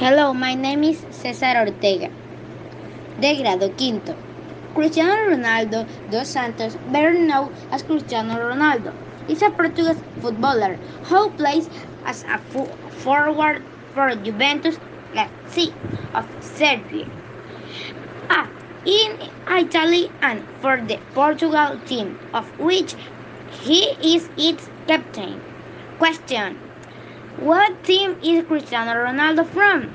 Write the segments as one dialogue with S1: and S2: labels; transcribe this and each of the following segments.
S1: Hello, my name is César Ortega, de grado quinto. Cristiano Ronaldo dos Santos, better known as Cristiano Ronaldo, is a Portuguese footballer who plays as a forward for Juventus FC of Serbia, ah, in Italy and for the Portugal team, of which he is its captain. Question what team is Cristiano Ronaldo from?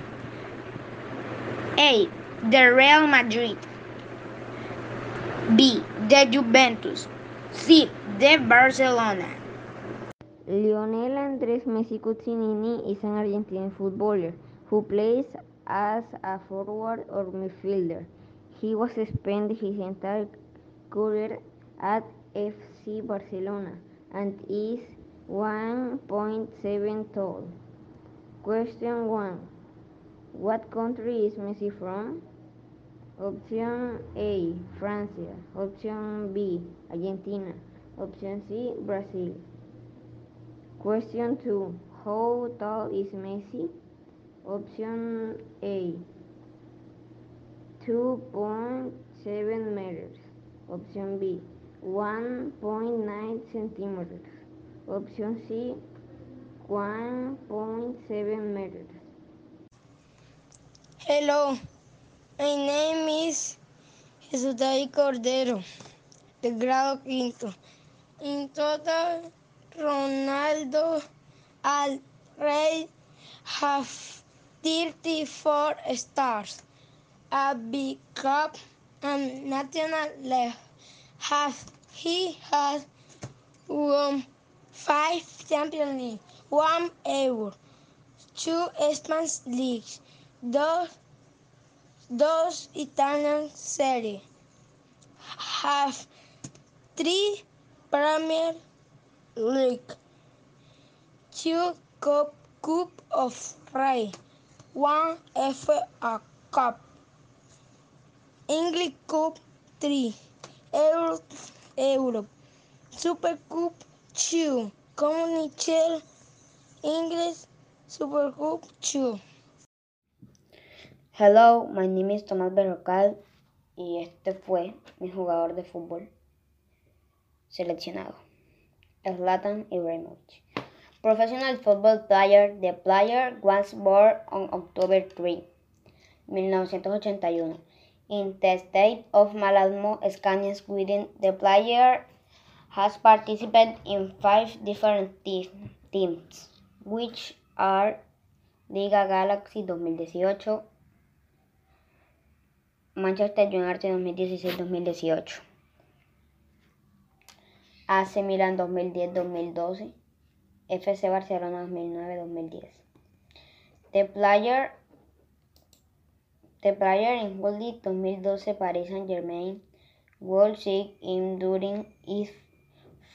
S1: A. The Real Madrid. B. The Juventus. C. The Barcelona.
S2: Lionel Andrés Messi Cuccittini is an Argentine footballer who plays as a forward or midfielder. He was spent his entire career at FC Barcelona and is 1.7 tall. Question 1. What country is Messi from? Option A, France. Option B, Argentina. Option C, Brazil. Question 2. How tall is Messi? Option A, 2.7 meters. Option B, 1.9 centimeters. Option C, 1.7 meters.
S3: Hello, my name is Jesus David Cordero, de grado quinto. In total, Ronaldo al Rey have 34 stars. A big cup and national league have he has won five Champions League, one Euro, two Spanish leagues, dos, dos Italian Serie, have three Premier League, two Cup, Cup of Rey, one FA Cup, English Cup, three. Euro, Euro, Super Cup, two Community English Supergroup 2.
S4: Hello, my name is Tomás Berrocal y este fue mi jugador de fútbol seleccionado, Zlatan Ibrahimovic. Professional football player, the player was born on October 3, 1981, in the state of Malmo, Scania, Sweden. The player has participated in five different teams, which are Liga Galaxy 2018, Manchester United 2016-2018, AC Milan 2010-2012, FC Barcelona 2009-2010. The player in World 2012 Paris Saint-Germain will seek him during his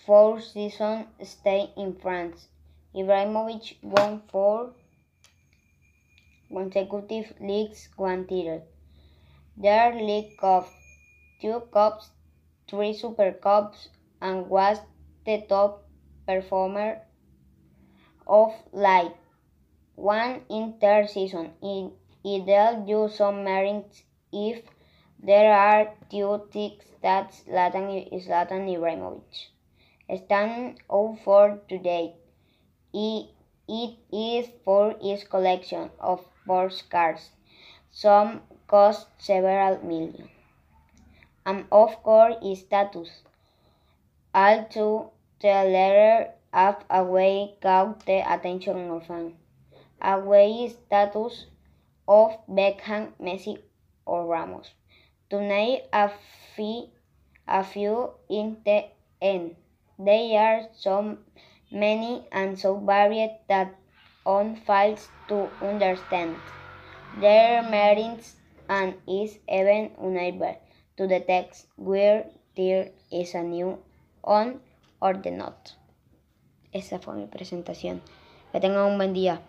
S4: four season stay in France. Ibrahimovic won four consecutive leagues, one title. Their League Cup, two cups, three Super Cups, and was the top performer of like one entire season. It dealt you some merits if there are two ticks that Zlatan, Zlatan Ibrahimovic stand out for today. It, it is for its collection of postcards. Some cost several million. And of course its status. Also, the letter of away caught the attention of fans. Away status of Beckham, Messi, or Ramos. To name a few, a few in the end. There are so many and so varied that one fails to understand their merits and is even unable to detect where there is a new on or the not. Esa fue mi presentación. Que tengan un buen día.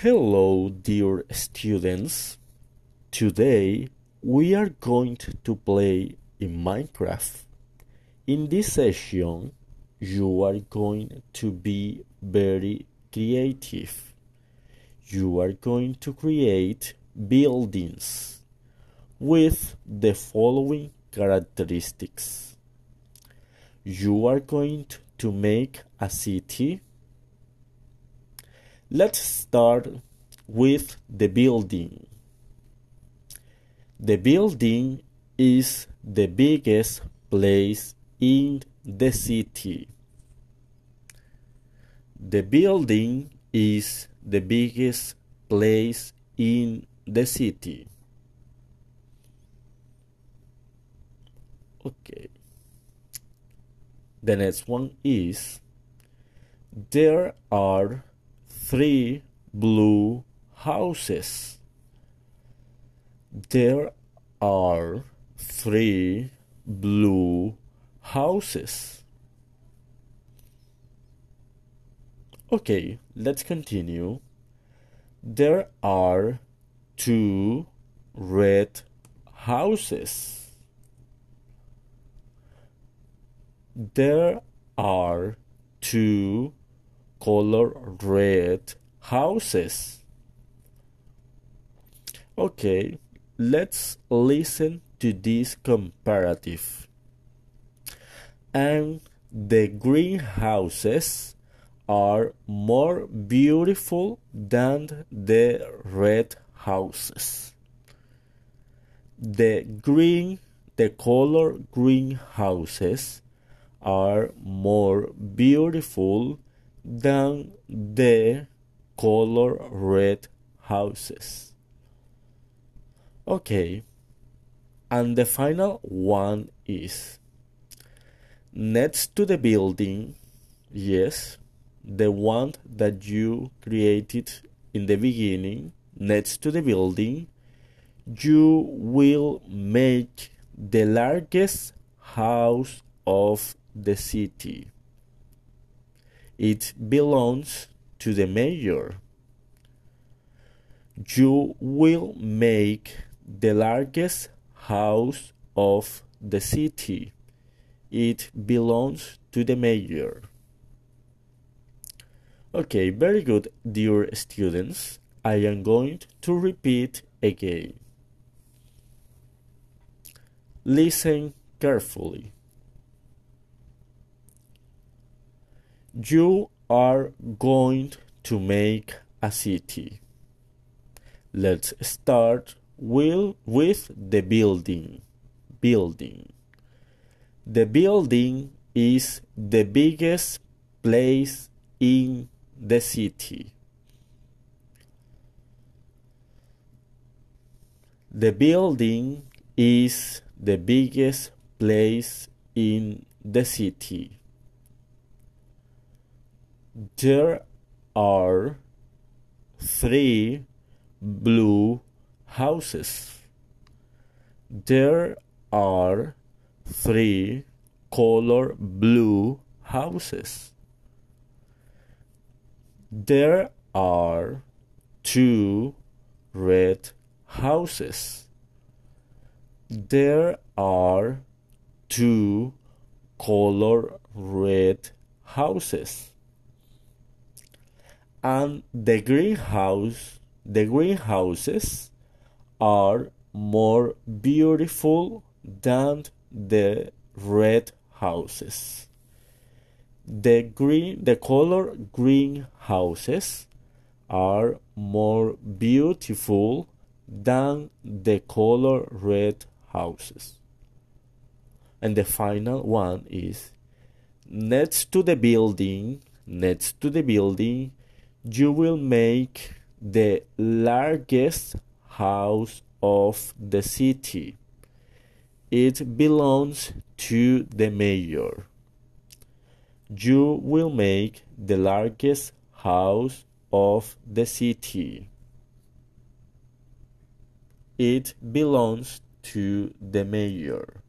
S5: Hello, dear students. Today we are going to play in Minecraft. In this session, you are going to be very creative. You are going to create buildings with the following characteristics. You are going to make a city. Let's start with the building. The building is the biggest place in the city. The building is the biggest place in the city. Okay. The next one is there are three blue houses. There are three blue houses. Okay, let's continue. There are two red houses. There are two color red houses. Okay, let's listen to this comparative. And the greenhouses are more beautiful than the red houses. The green, the color green houses are more beautiful than the color red houses. Okay, and the final one is next to the building, yes, the one that you created in the beginning, next to the building, you will make the largest house of the city. It belongs to the mayor. You will make the largest house of the city. It belongs to the mayor. Okay, very good, dear students. I am going to repeat again. Listen carefully. You are going to make a city. Let's start will with the building. Building. The building is the biggest place in the city. The building is the biggest place in the city. There are three blue houses. There are three color blue houses. There are two red houses. There are two color red houses. And the greenhouse, the greenhouses are more beautiful than the red houses. The green the color green houses are more beautiful than the color red houses. And the final one is next to the building, next to the building, you will make the largest house of the city. It belongs to the mayor. You will make the largest house of the city. It belongs to the mayor.